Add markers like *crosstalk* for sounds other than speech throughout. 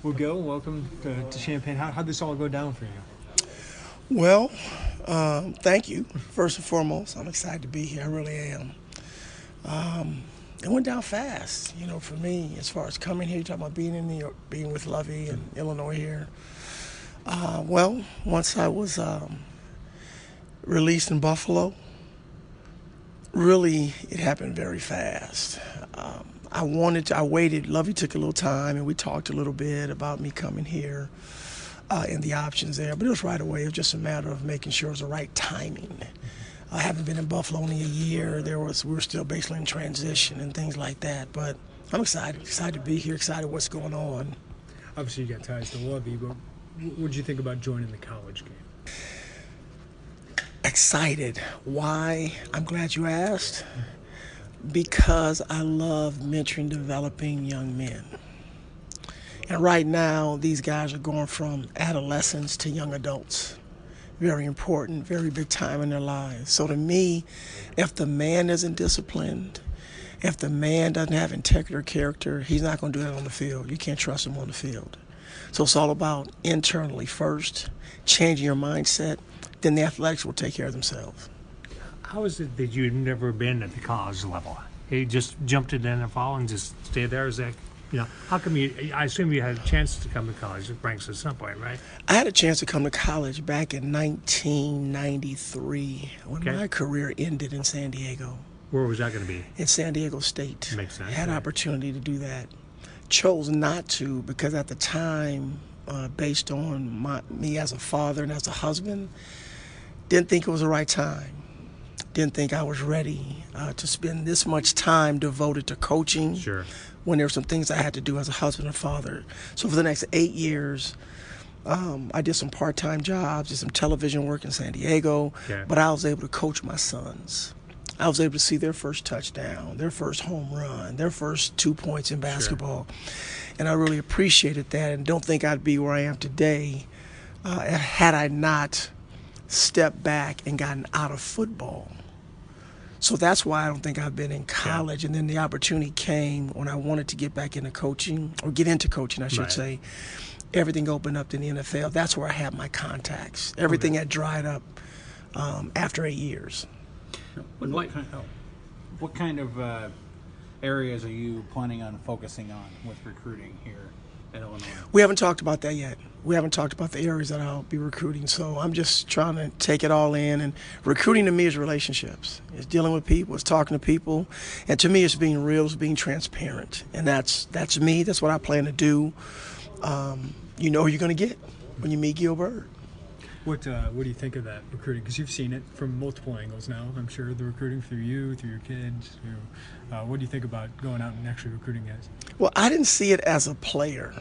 Well, Gill, welcome to, to Champaign. How, how'd this all go down for you? Well, um, thank you. First and foremost, I'm excited to be here. I really am. Um, it went down fast, you know, for me, as far as coming here. You're talking about being in New York, being with Lovie and Illinois here. Uh, well, once I was um, released in Buffalo, really it happened very fast. Um, I wanted to, I waited. Lovie took a little time and we talked a little bit about me coming here uh, and the options there. But it was right away. It was just a matter of making sure it was the right timing. I haven't been in Buffalo only a year. There was we were still basically in transition and things like that. But I'm excited, excited to be here, excited what's going on. Obviously, you got ties to Lovie, but what did you think about joining the college game? Excited. Why? I'm glad you asked because I love mentoring, developing young men. And right now, these guys are going from adolescents to young adults. Very important, very big time in their lives. So to me, if the man isn't disciplined, if the man doesn't have integrity or character, he's not going to do that on the field. You can't trust him on the field. So it's all about internally first, changing your mindset, then the athletics will take care of themselves. How is it that you've never been at the college level? You just jumped into NFL and just stayed there? Is that, you know, how come you, I assume you had a chance to come to college at Branks at some point, right? I had a chance to come to college back in 1993 when Okay. my career ended in San Diego. Where was that going to be? in San Diego State. Makes sense, Had right. opportunity to do that. Chose not to because at the time, uh, based on my, me as a father and as a husband, didn't think it was the right time. Didn't think I was ready uh, to spend this much time devoted to coaching Sure. when there were some things I had to do as a husband and father. So for the next eight years, um, I did some part-time jobs, did some television work in San Diego, Okay. but I was able to coach my sons. I was able to see their first touchdown, their first home run, their first two points in basketball, and I really appreciated that. And don't think I'd be where I am today uh, had I not stepped back and gotten out of football. So that's why I don't think I've been in college. And then the opportunity came when I wanted to get back into coaching, or get into coaching, I should Right. say. Everything opened up in the NFL. That's where I had my contacts. Everything had dried up um, after eight years. What, kind, oh, what kind of uh, areas are you planning on focusing on with recruiting here at Illinois? We haven't talked about that yet. We haven't talked about the areas that I'll be recruiting. So I'm just trying to take it all in. And recruiting to me is relationships. It's dealing with people. It's talking to people. And to me, it's being real. It's being transparent. And that's that's me. That's what I plan to do. Um, you know who you're going to get when you meet Gill Byrd. What uh, What do you think of that recruiting? Because you've seen it from multiple angles now. I'm sure the recruiting through you, through your kids. Through, uh, what do you think about going out and actually recruiting guys? Well, I didn't see it as a player.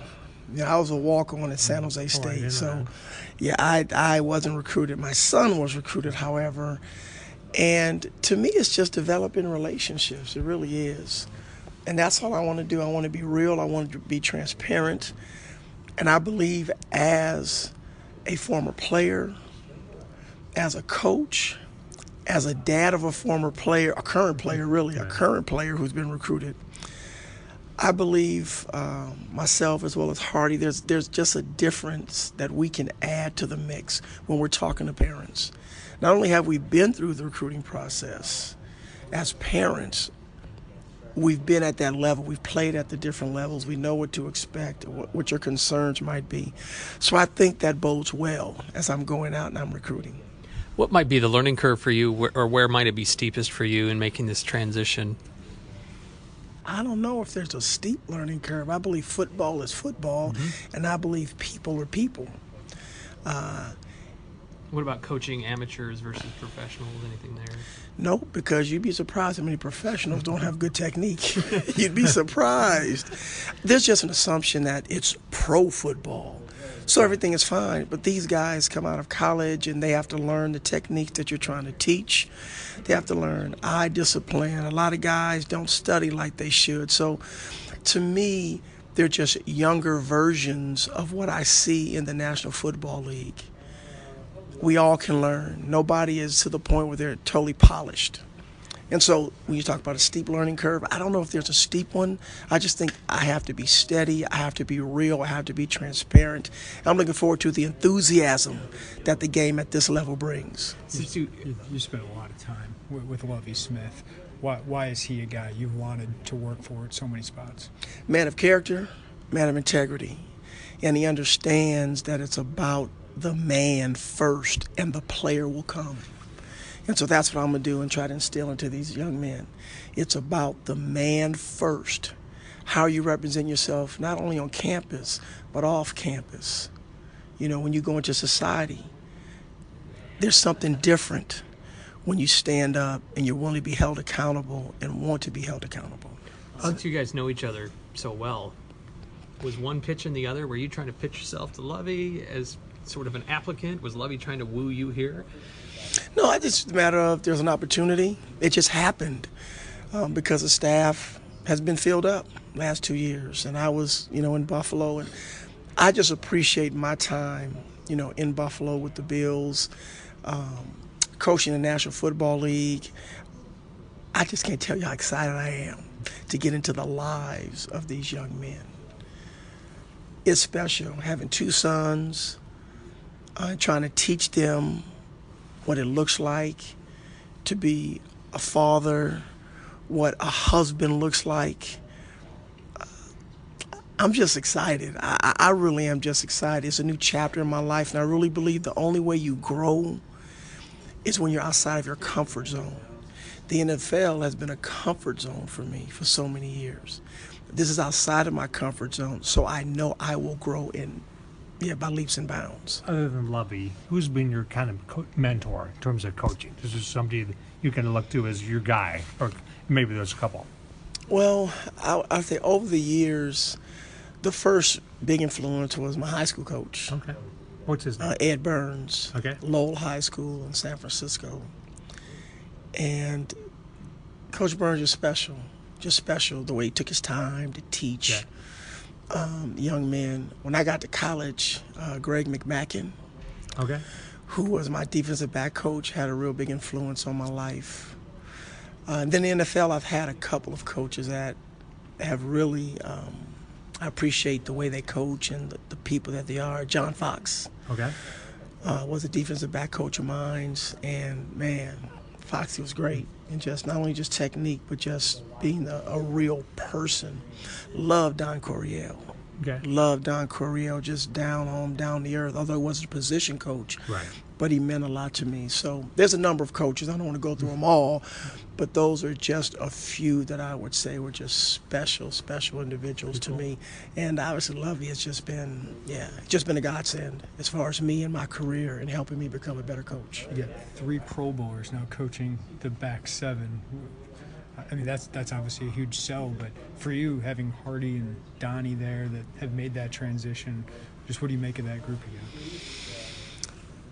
You know, I was a walk on at San Jose Oh, State. so, yeah, I, I wasn't recruited. My son was recruited, however. And to me, it's just developing relationships. It really is. And that's all I want to do. I want to be real, I want to be transparent. And I believe as a former player, as a coach, as a dad of a former player, a current player, really, a current player who's been recruited. I believe um, myself as well as Hardy. There's there's just a difference that we can add to the mix when we're talking to parents. Not only have we been through the recruiting process, as parents, we've been at that level. We've played at the different levels. We know what to expect, what, what your concerns might be. So I think that bodes well as I'm going out and I'm recruiting. What might be the learning curve for you, or where might it be steepest for you in making this transition? I don't know if there's a steep learning curve. I believe football is football, mm-hmm. and I believe people are people. Uh, what about coaching amateurs versus professionals? Anything there? No, because you'd be surprised how many professionals don't have good technique. *laughs* *laughs* you'd be surprised. There's just an assumption that it's pro football. So everything is fine. But these guys come out of college and they have to learn the techniques that you're trying to teach. They have to learn eye discipline. A lot of guys don't study like they should. So to me, they're just younger versions of what I see in the National Football League we all can learn. Nobody is to the point where they're totally polished. And so when you talk about a steep learning curve, I don't know if there's a steep one. I just think I have to be steady, I have to be real, I have to be transparent. I'm looking forward to the enthusiasm that the game at this level brings. Since you, You, you spent a lot of time with, with Lovie Smith. Why, why is he a guy you've wanted to work for at so many spots? Man of character, man of integrity. And he understands that it's about the man first and the player will come. And so that's what I'm going to do and try to instill into these young men. It's about the man first. How you represent yourself, not only on campus, but off campus. You know, when you go into society, there's something different when you stand up and you're willing to be held accountable and want to be held accountable. since you guys know each other so well, was one pitching the other? Were you trying to pitch yourself to Lovie as sort of an applicant? Was Lovie trying to woo you here? No, it's just a matter of there's an opportunity. It just happened um, because the staff has been filled up last two years, and I was, you know, in Buffalo, and I just appreciate my time, you know, in Buffalo with the Bills, um, coaching the National Football League. I just can't tell you how excited I am to get into the lives of these young men. It's special having two sons, uh, trying to teach them what it looks like to be a father, what a husband looks like. Uh, I'm just excited. I, I I really am just excited. It's a new chapter in my life, and I really believe the only way you grow is when you're outside of your comfort zone. The NFL has been a comfort zone for me for so many years. This is outside of my comfort zone, so I know I will grow in, yeah, by leaps and bounds. Other than Lovie, who's been your kind of co- mentor in terms of coaching? Is there somebody that you can look to as your guy, or maybe there's a couple. Well, I, I say over the years, the first big influence was my high school coach, Okay. What's his name? uh, Ed Burns, Okay. Lowell High School in San Francisco. And Coach Burns is special, just special the way he took his time to teach um, young man When I got to college, uh, Greg McMackin, Okay. who was my defensive back coach, had a real big influence on my life. Uh, and then in the NFL, I've had a couple of coaches that have really, um, I appreciate the way they coach and the, the people that they are. John Fox Okay. uh, was a defensive back coach of mine, and man, Foxy was great. And just not only just technique, but just being a, a real person. Love Don Coryell. Okay. Love Don Coryell, just down home, down the earth. Although he wasn't a position coach, Right. But he meant a lot to me. So there's a number of coaches. I don't want to go through them all, but those are just a few that I would say were just special, special individuals to me. And obviously, Lovie has just been, yeah, just been a godsend as far as me and my career and helping me become a better coach. You got three Pro Bowlers now coaching the back seven. I mean, that's that's obviously a huge sell, but for you, having Hardy and Donnie there that have made that transition, just what do you make of that group again?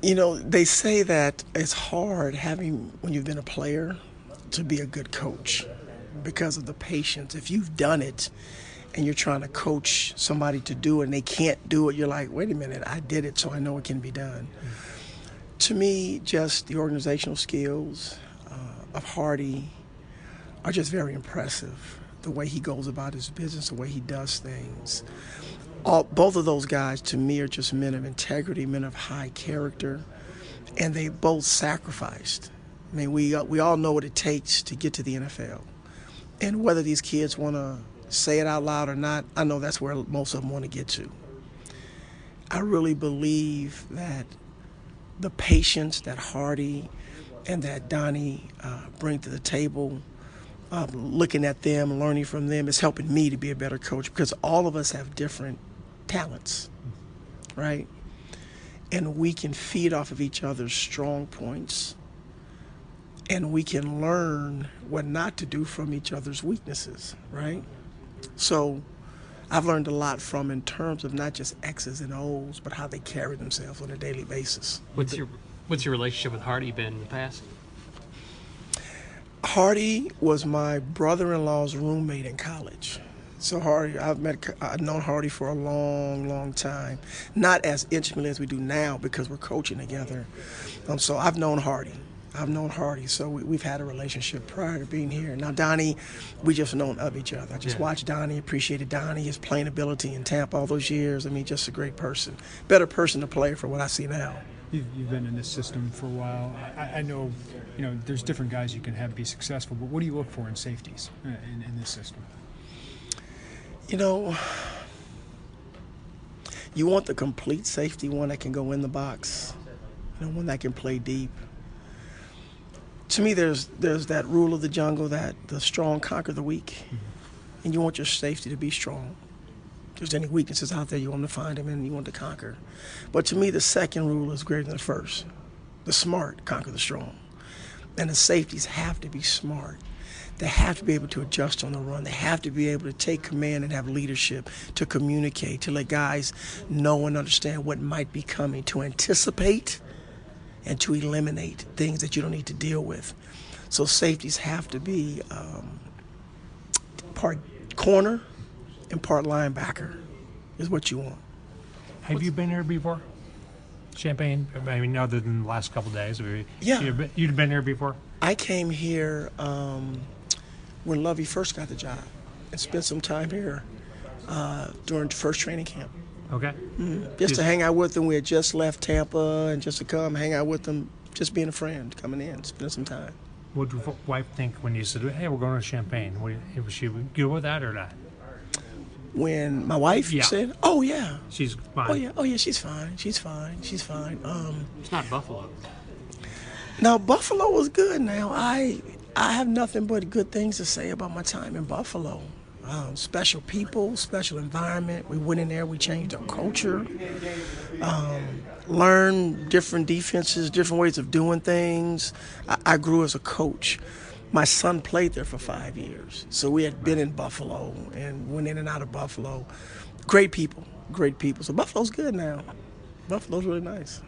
You know, they say that it's hard having, when you've been a player, to be a good coach because of the patience. If you've done it and you're trying to coach somebody to do it and they can't do it, you're like, wait a minute, I did it, so I know it can be done. To me, just the organizational skills uh, of Hardy are just very impressive. The way he goes about his business, the way he does things. All, both of those guys, to me, are just men of integrity, men of high character, and they both sacrificed. I mean, we we all know what it takes to get to the NFL, and whether these kids want to say it out loud or not, I know that's where most of them want to get to. I really believe that the patience that Hardy and that Donnie uh, bring to the table, um, looking at them, learning from them, is helping me to be a better coach because all of us have different talents, right? And we can feed off of each other's strong points and we can learn what not to do from each other's weaknesses, right? So I've learned a lot from in terms of not just X's and O's, but how they carry themselves on a daily basis. What's your What's your relationship with Hardy been in the past? Hardy was my brother-in-law's roommate in college. So Hardy, I've met, I've known Hardy for a long, long time. Not as intimately as we do now because we're coaching together. Um, so I've known Hardy. I've known Hardy, so we, we've had a relationship prior to being here. Now Donnie, we just known of each other. I just Yeah. watched Donnie, appreciated Donnie, his playing ability in Tampa all those years. I mean, just a great person, better person to play for what I see now. You've, you've been in this system for a while. I, I know, you know, there's different guys you can have be successful, but what do you look for in safeties uh, in, in this system? You know, you want the complete safety, one that can go in the box, you know, one that can play deep. To me, there's there's that rule of the jungle that the strong conquer the weak, mm-hmm. and you want your safety to be strong. If there's any weaknesses out there, you want to find them and you want to conquer. But to me, the second rule is greater than the first. The smart conquer the strong, and the safeties have to be smart. They have to be able to adjust on the run. They have to be able to take command and have leadership to communicate, to let guys know and understand what might be coming, to anticipate and to eliminate things that you don't need to deal with. So safeties have to be um, part corner and part linebacker is what you want. Have you been here before? Champaign? I mean, other than the last couple days. have you- Yeah. You've been, you'd been here before? I came here um, when Lovie first got the job and spent some time here uh, during the first training camp. Okay. just to hang out with them. We had just left Tampa, and just to come hang out with them, just being a friend, coming in, spending some time. What did your wife think when you said, "Hey, we're going to Champaign"? Was she good with that or not? When my wife Yeah. said, "Oh yeah, She's fine. oh yeah, oh yeah, she's fine, she's fine, she's fine." Um, It's not Buffalo. now Buffalo was good. Now I I have nothing but good things to say about my time in Buffalo. Um, special people, special environment. We went in there, we changed our culture. Um, learned different defenses, different ways of doing things. I, I grew as a coach. My son played there for five years, so we had been in Buffalo and went in and out of Buffalo. Great people, great people. So Buffalo's good now. Buffalo's really nice.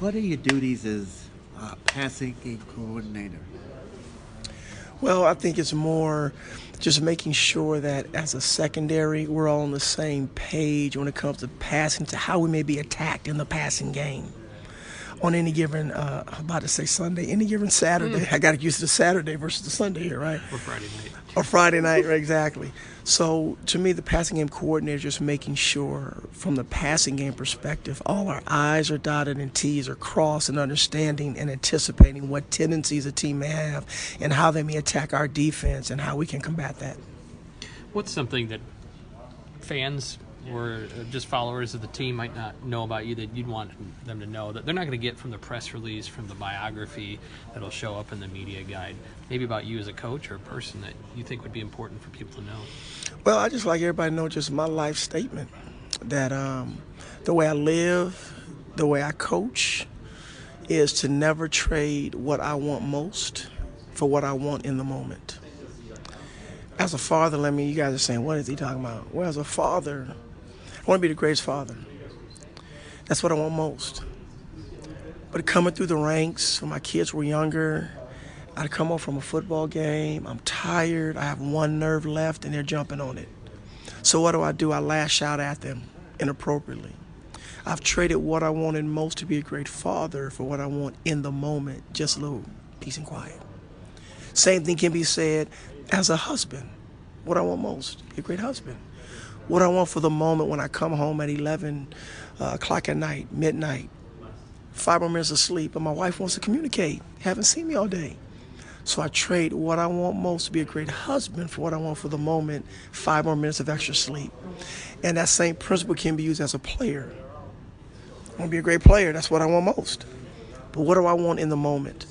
What are your duties as uh, passing game coordinator? Well, I think it's more just making sure that as a secondary, we're all on the same page when it comes to passing, to how we may be attacked in the passing game. On any given, uh, I'm about to say Sunday, any given Saturday, I got to use the Saturday versus the Sunday here, right? Or Friday night. Or Friday night, right, exactly. So to me, the passing game coordinator is just making sure, from the passing game perspective, all our I's are dotted and T's are crossed, and understanding and anticipating what tendencies a team may have and how they may attack our defense and how we can combat that. What's something that fans or just followers of the team might not know about you that you'd want them to know that they're not going to get from the press release, from the biography that'll show up in the media guide? Maybe about you as a coach or a person that you think would be important for people to know. Well, I just like everybody to know just my life statement that um, the way I live, the way I coach, is to never trade what I want most for what I want in the moment. As a father, let me, you guys are saying, what is he talking about? Well, as a father, I want to be the greatest father. That's what I want most. But coming through the ranks when my kids were younger, I'd come home from a football game. I'm tired. I have one nerve left, and they're jumping on it. So what do I do? I lash out at them inappropriately. I've traded what I wanted most to be a great father for what I want in the moment, just a little peace and quiet. Same thing can be said as a husband. What I want most, a great husband. What I want for the moment when I come home at 11 uh, o'clock at night, midnight, five more minutes of sleep, and my wife wants to communicate. Haven't seen me all day. So I trade what I want most to be a great husband for what I want for the moment, five more minutes of extra sleep. And that same principle can be used as a player. I want to be a great player. That's what I want most. But what do I want in the moment?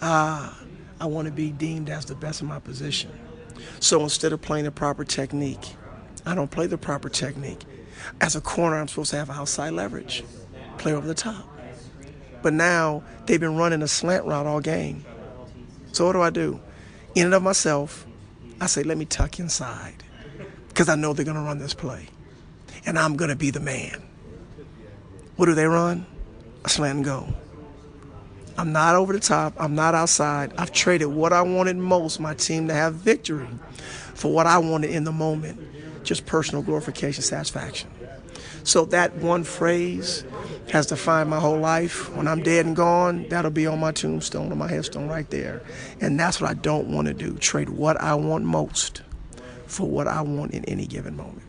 Ah, I want to be deemed as the best in my position. So instead of playing the proper technique, I don't play the proper technique. As a corner, I'm supposed to have outside leverage, play over the top. But now they've been running a slant route all game. So what do I do? In and of myself, I say, let me tuck inside because I know they're going to run this play. And I'm going to be the man. What do they run? A slant and go. I'm not over the top. I'm not outside. I've traded what I wanted most, my team to have victory, for what I wanted in the moment, just personal glorification, satisfaction. So that one phrase has defined my whole life. When I'm dead and gone, that'll be on my tombstone or my headstone right there. And that's what I don't want to do trade what I want most for what I want in any given moment.